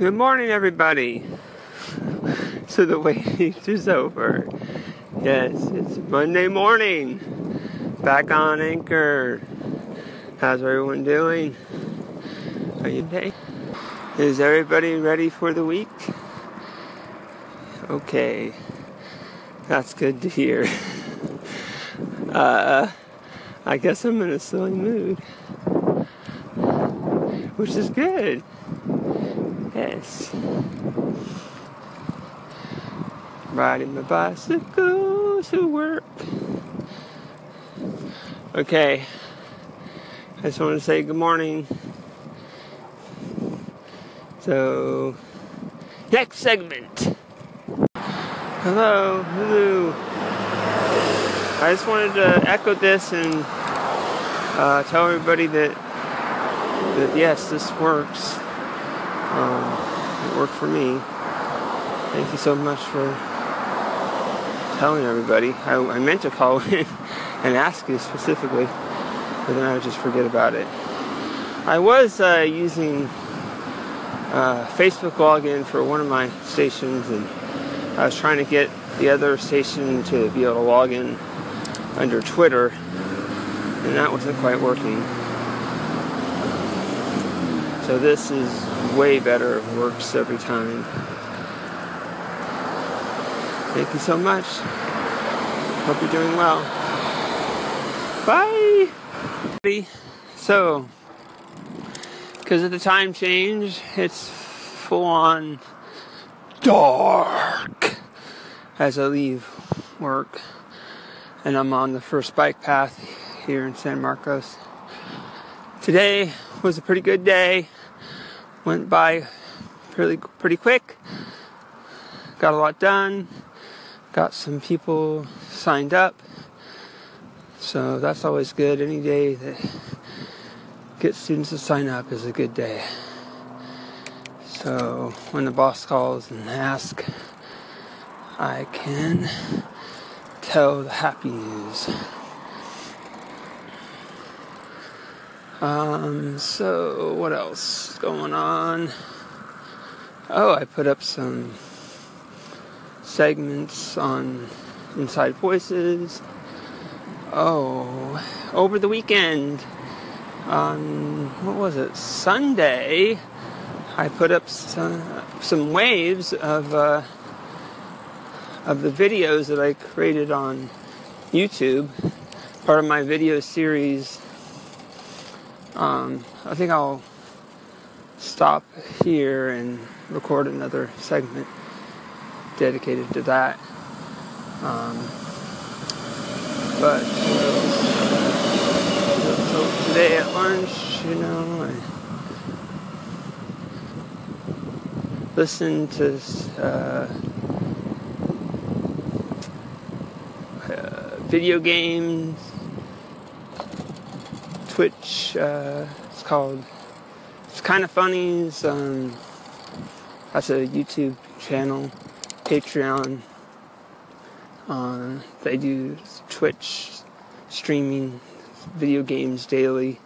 Good morning, everybody. So the wait is over. Yes, it's Monday morning. Back on Anchor. How's everyone doing? Are you okay? Is everybody ready for the week? Okay. That's good to hear. Uh, I guess I'm in a silly mood. Which is good. Yes. Riding my bicycle to work. Okay. I just want to say good morning. So, next segment. Hello, hello. I just wanted to echo this and uh, tell everybody that that yes, this works. Um, it worked for me. Thank you so much for telling everybody. I, I meant to call in and ask you specifically, but then I would just forget about it. I was uh, using uh, Facebook login for one of my stations, and I was trying to get the other station to be able to log in under Twitter, and that wasn't quite working. So this is way better. Works every time. Thank you so much. Hope you're doing well. Bye. So, because of the time change, it's full on dark as I leave work. And I'm on the first bike path here in San Marcos. Today was a pretty good day went by pretty pretty quick. Got a lot done. Got some people signed up. So that's always good. Any day that get students to sign up is a good day. So when the boss calls and asks, I can tell the happy news. Um, so what else is going on? Oh, I put up some segments on Inside Voices. Oh, over the weekend, on what was it? Sunday, I put up some, some waves of uh, of the videos that I created on YouTube, part of my video series um, I think I'll stop here and record another segment dedicated to that. Um, but so today at lunch, you know, I listened to uh, uh, video games Twitch. Uh, it's called. It's kind of funny. Um, that's a YouTube channel, Patreon. Uh, they do Twitch streaming video games daily.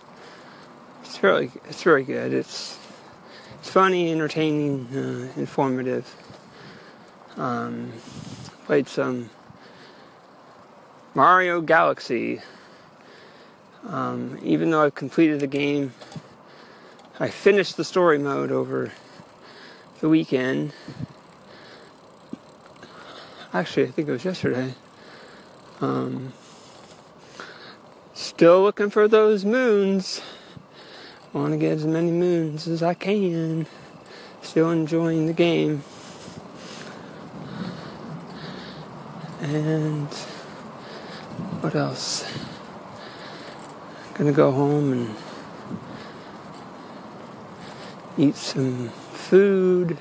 It's really, it's very good. It's it's funny, entertaining, uh, informative. Um, played some Mario Galaxy um, even though I've completed the game, I finished the story mode over the weekend. Actually, I think it was yesterday. Um, still looking for those moons. Want to get as many moons as I can. Still enjoying the game. And what else? Gonna go home and eat some food.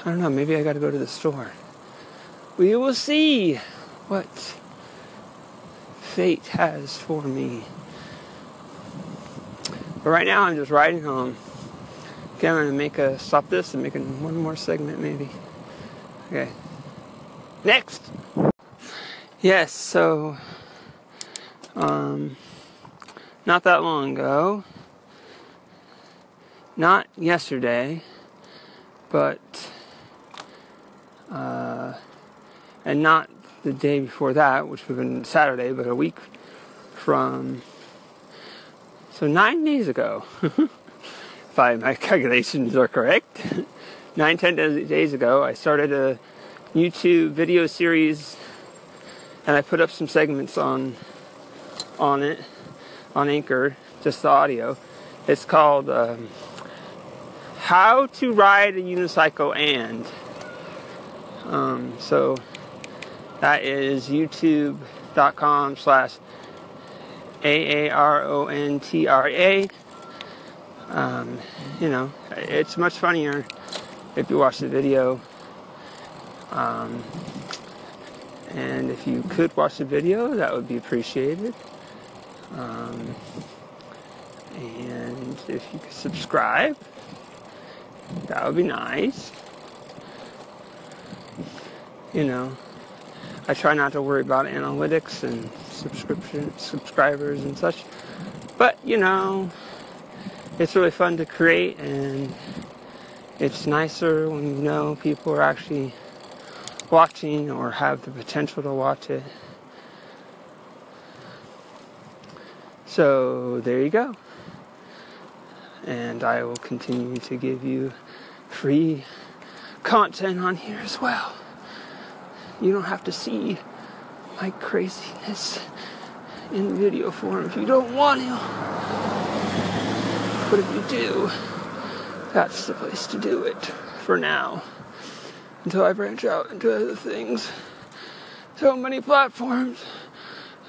I don't know, maybe I gotta go to the store. We will see what fate has for me. But right now I'm just riding home. Okay, I'm gonna make a stop this and make one more segment maybe. Okay. Next! Yes, so um not that long ago, not yesterday, but uh, and not the day before that, which would have been Saturday, but a week from so nine days ago, if I, my calculations are correct, nine ten days ago, I started a YouTube video series, and I put up some segments on on it on Anchor, just the audio. It's called um, "How to Ride a Unicycle and." Um, so that is youtube.com slash A A R O N T R A. Um, you know, it's much funnier if you watch the video. Um, and if you could watch the video, that would be appreciated. Um, and if you could subscribe, that would be nice. You know, I try not to worry about analytics and subscription subscribers and such. But you know, it's really fun to create and it's nicer when you know people are actually watching or have the potential to watch it. So there you go. And I will continue to give you free content on here as well. You don't have to see my craziness in video form if you don't want to. But if you do, that's the place to do it for now. Until I branch out into other things. So many platforms,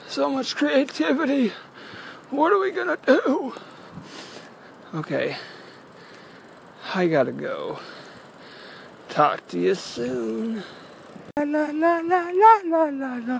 so much creativity. What are we gonna do? Okay. I gotta go. Talk to you soon la la la la la la la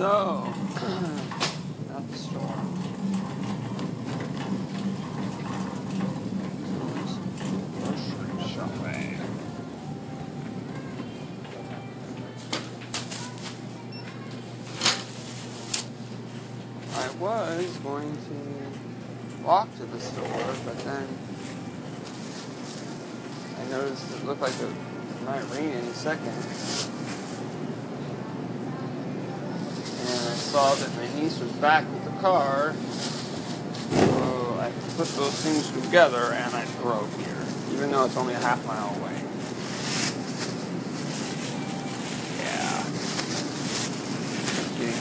So, not the store. Grocery shopping. I was going to walk to the store, but then I noticed it looked like it might rain any second. And I saw that my niece was back with the car. So I put those things together and I drove here, even though it's only a half mile away. Yeah. Getting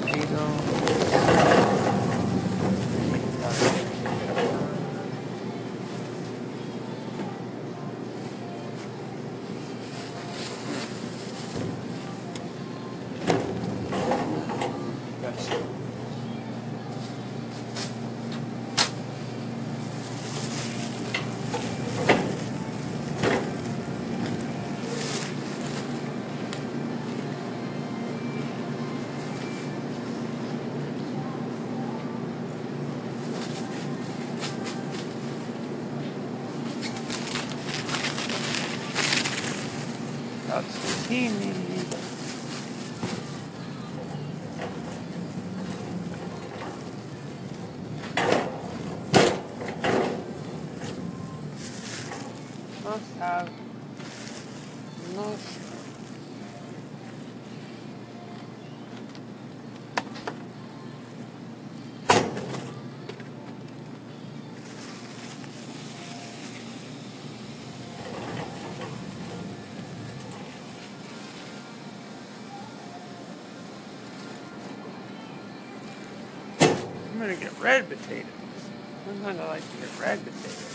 potatoes. Gotcha. That's zucchini. Mushroom. I'm gonna get red potatoes. Sometimes I like to get red potatoes.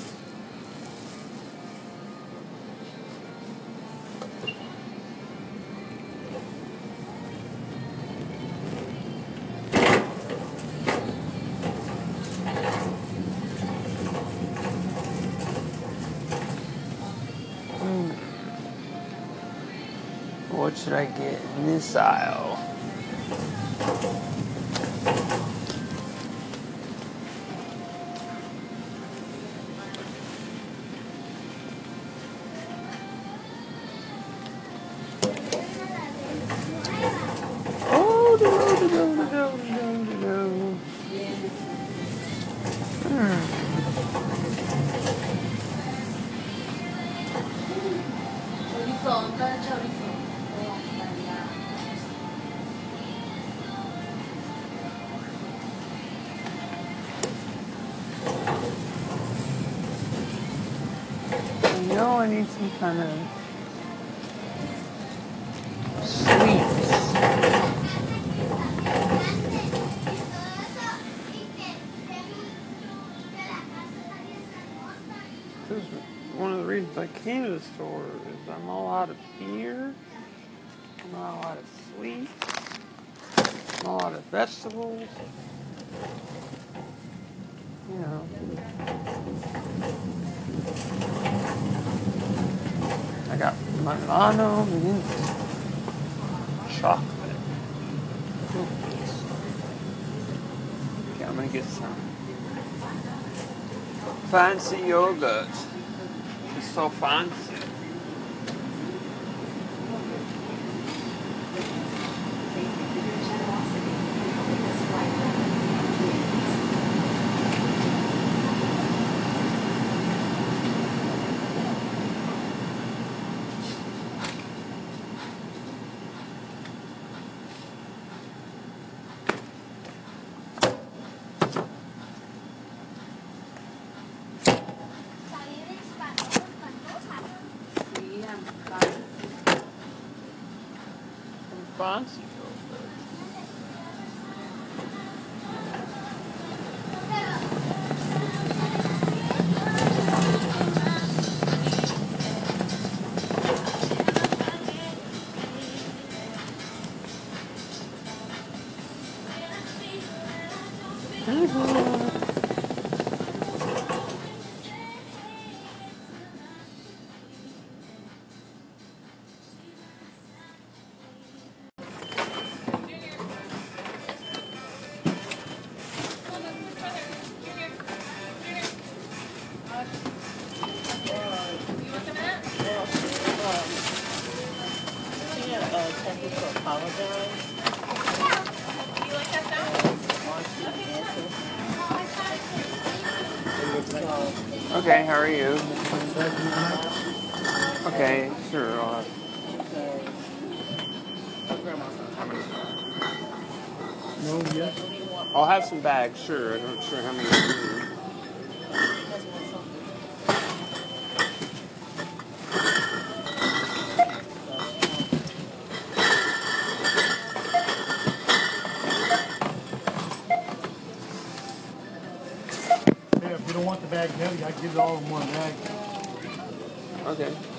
Should I get in this aisle? Kind of sweets. This is one of the reasons I came to the store is I'm all out of beer. I'm all out of sweets. I'm all out of vegetables. You know. Milano mint chocolate cookies. Okay, I'm gonna get some fancy yogurt. It's so fancy. Some are you? Okay, sure. I'll have. I'll have some bags, sure. I'm not sure how many. you need. Yeah, if you don't want the bag heavy, I give it all in one bag. Okay.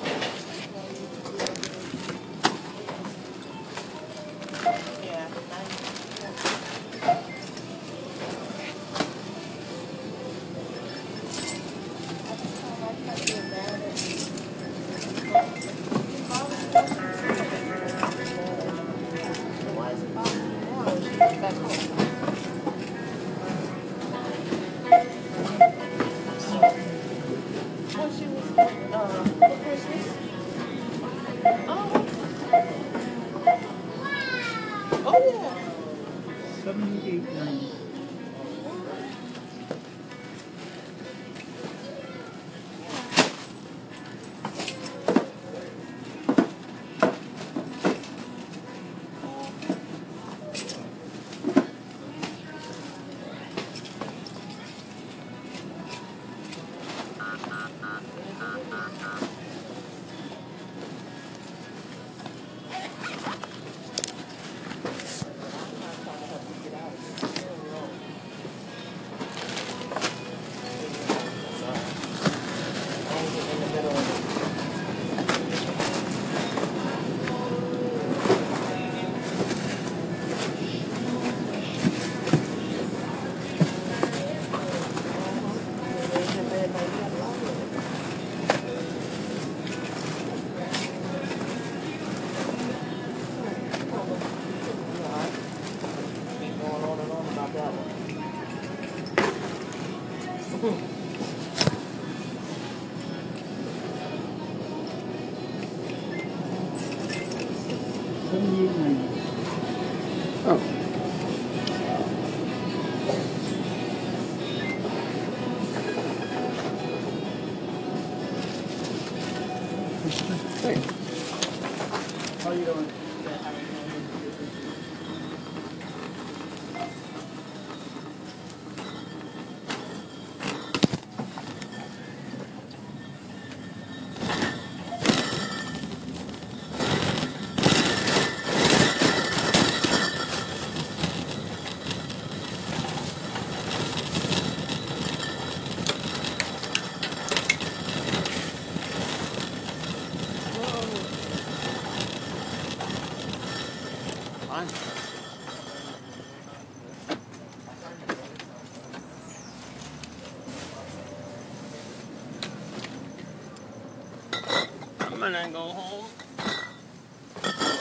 Go home,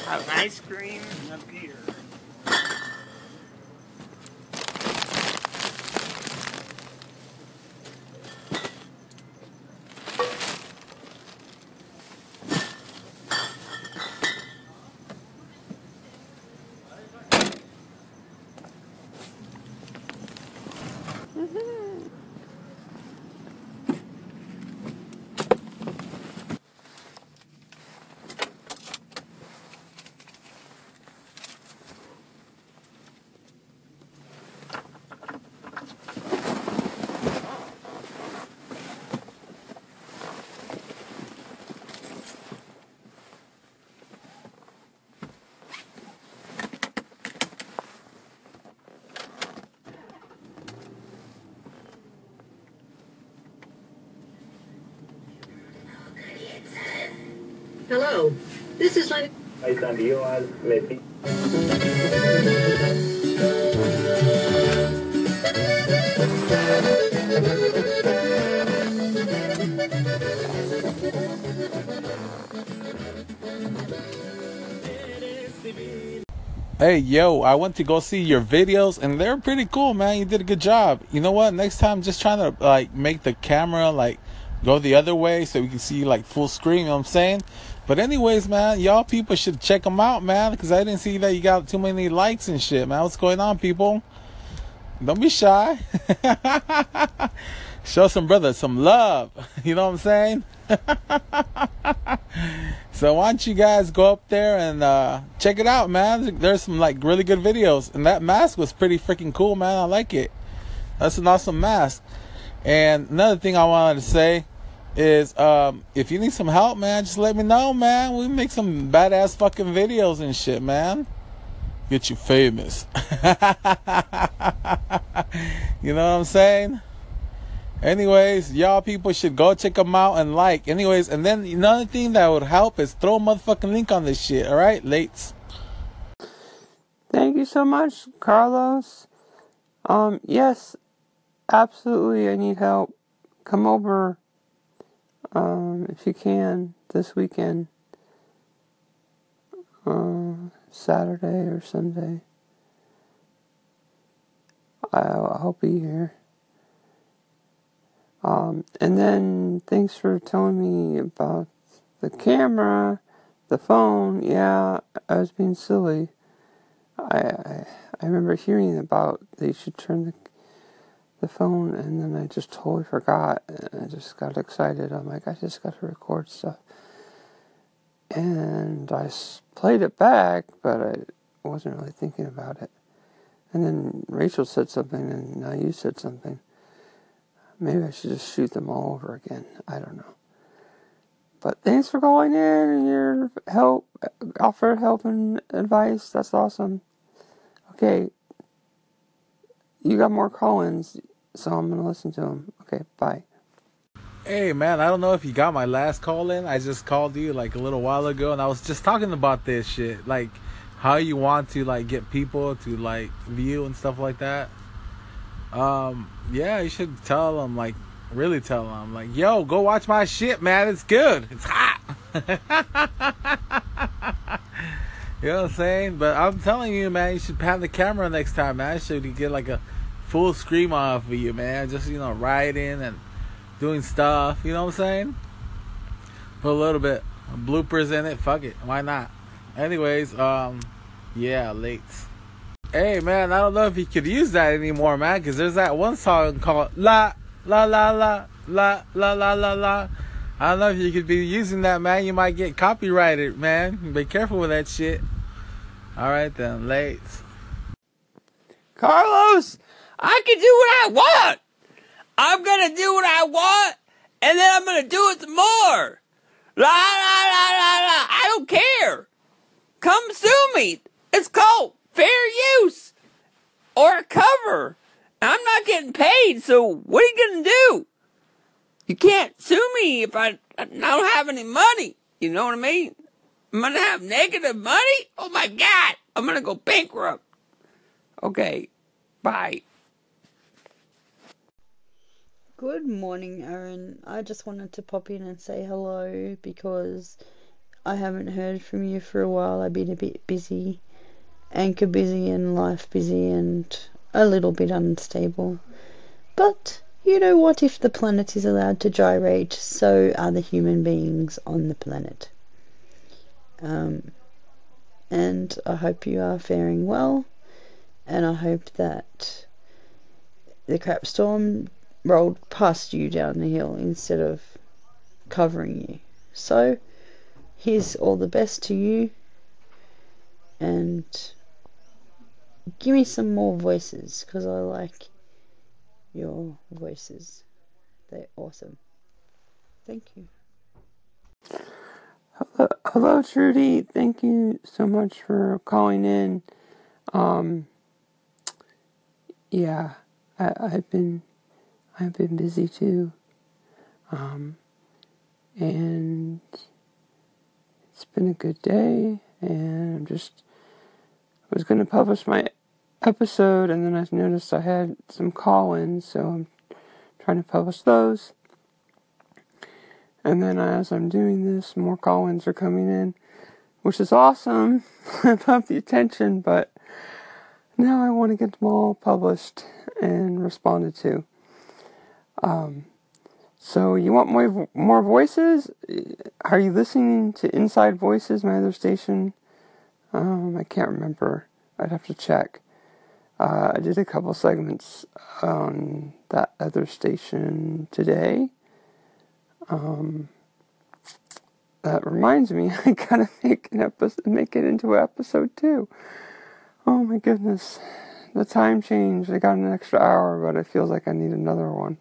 have ice cream and a beer. Hello, this is Lenny. Hay salió me Hey, yo, I went to go see your videos and they're pretty cool, man. You did a good job. You know what? Next time, just trying to like make the camera like go the other way so we can see like full screen. You know what I'm saying? But anyways, man, y'all people should check them out, man, because I didn't see that you got too many likes and shit, man. What's going on, people? Don't be shy. show some brothers some love. You know what I'm saying? so why don't you guys go up there and uh, check it out, man? There's some like really good videos, and that mask was pretty freaking cool, man. I like it. That's an awesome mask. And another thing I wanted to say is um, if you need some help, man, just let me know, man. We make some badass fucking videos and shit, man. Get you famous. you know what I'm saying? Anyways, y'all people should go check them out and like. Anyways, and then another thing that would help is throw a motherfucking link on this shit. All right, Lates. Thank you so much, Carlos. Um, yes, absolutely. I need help. Come over, um, if you can this weekend, uh, Saturday or Sunday. I'll, I'll be here. Um, and then thanks for telling me about the camera, the phone. Yeah, I was being silly. I, I, I remember hearing about they should turn the the phone, and then I just totally forgot. And I just got excited. I'm like, I just got to record stuff, and I played it back, but I wasn't really thinking about it. And then Rachel said something, and now you said something. Maybe I should just shoot them all over again. I don't know. But thanks for calling in and your help, offer help and advice. That's awesome. Okay. You got more call-ins, so I'm to listen to them. Okay, bye. Hey man, I don't know if you got my last call in. I just called you like a little while ago and I was just talking about this shit. Like how you want to like get people to like view and stuff like that. Um, yeah, you should tell them, like, really tell them, like, yo, go watch my shit, man. It's good. It's hot. you know what I'm saying? But I'm telling you, man, you should pan the camera next time, man. Should you get like a full scream off of you, man? Just, you know, riding and doing stuff. You know what I'm saying? Put a little bit bloopers in it. Fuck it. Why not? Anyways, um, yeah, late. Hey man, I don't know if you could use that anymore, man, because there's that one song called La La La La La La La La La. I don't know if you could be using that, man. You might get copyrighted, man. Be careful with that shit. All right then, late. Carlos, I can do what I want. I'm gonna do what I want, and then I'm gonna do it some more. La la la la la. I don't care. Come sue me. It's called fair use or a cover. I'm not getting paid, so what are you gonna do? You can't sue me if I, I don't have any money. You know what I mean? I'm gonna have negative money? Oh my god, I'm gonna go bankrupt. Okay, bye. Good morning, Aaron. I just wanted to pop in and say hello because I haven't heard from you for a while. I've been a bit busy anchor busy and life busy and a little bit unstable. But you know what? If the planet is allowed to gyrate, so are the human beings on the planet. Um, and I hope you are faring well, and I hope that the crap storm rolled past you down the hill instead of covering you. So, here's all the best to you, and give me some more voices because I like your voices. They're awesome. Thank you. Hello, hello, Trudy. Thank you so much for calling in. Um, yeah, I, I've been, I've been busy too. Um, and it's been a good day, and I'm just I was going to publish my episode, and then I noticed I had some call ins, so I'm trying to publish those. And then as I'm doing this, more call ins are coming in, which is awesome. I love the attention, but now I want to get them all published and responded to. Um, so you want more more voices? Are you listening to Inside Voices, my other station? Um, I can't remember. I'd have to check. Uh, I did a couple segments on that other station today. Um, that reminds me, I gotta make an episode, make it into an episode two. Oh my goodness, the time changed. I got an extra hour, but it feels like I need another one.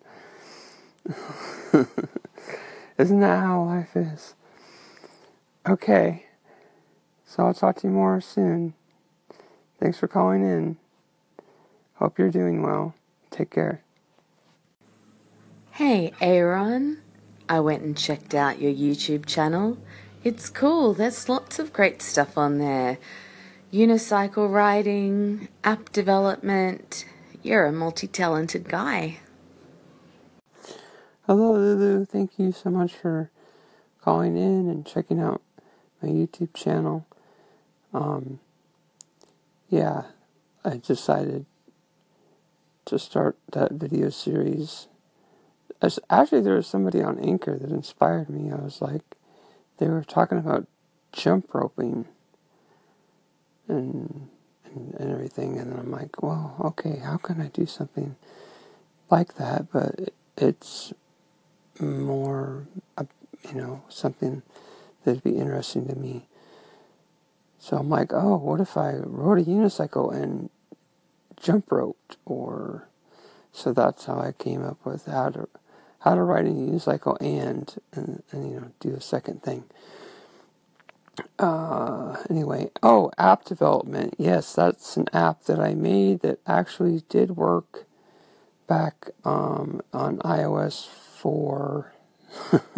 Isn't that how life is? Okay, so I'll talk to you more soon. Thanks for calling in. Hope you're doing well. Take care. Hey, Aaron. I went and checked out your YouTube channel. It's cool. There's lots of great stuff on there. Unicycle riding, app development. You're a multi talented guy. Hello, Lulu. Thank you so much for calling in and checking out my YouTube channel. Um, yeah, I decided to start that video series. As, actually, there was somebody on Anchor that inspired me. I was like, they were talking about jump roping and, and, and everything, and I'm like, well, okay, how can I do something like that? But it, it's more, you know, something that'd be interesting to me. So I'm like, oh, what if I rode a unicycle and jump roped? Or so that's how I came up with how to how to ride a unicycle and and, and you know do a second thing. Uh, anyway, oh, app development. Yes, that's an app that I made that actually did work back um, on iOS 4. so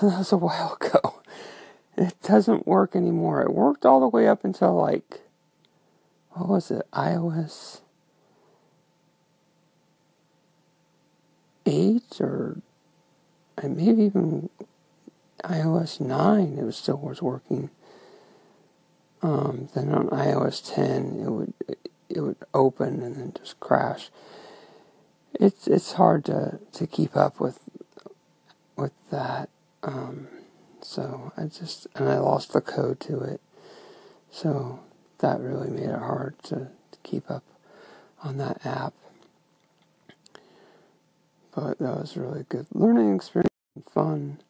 that was a while ago. It doesn't work anymore. It worked all the way up until like, what was it, iOS 8 or maybe even iOS 9 it was still was working. Um, then on iOS 10 it would it would open and then just crash. It's it's hard to, to keep up with with that. Um, so I just and I lost the code to it. So that really made it hard to, to keep up on that app. But that was really good learning experience, fun.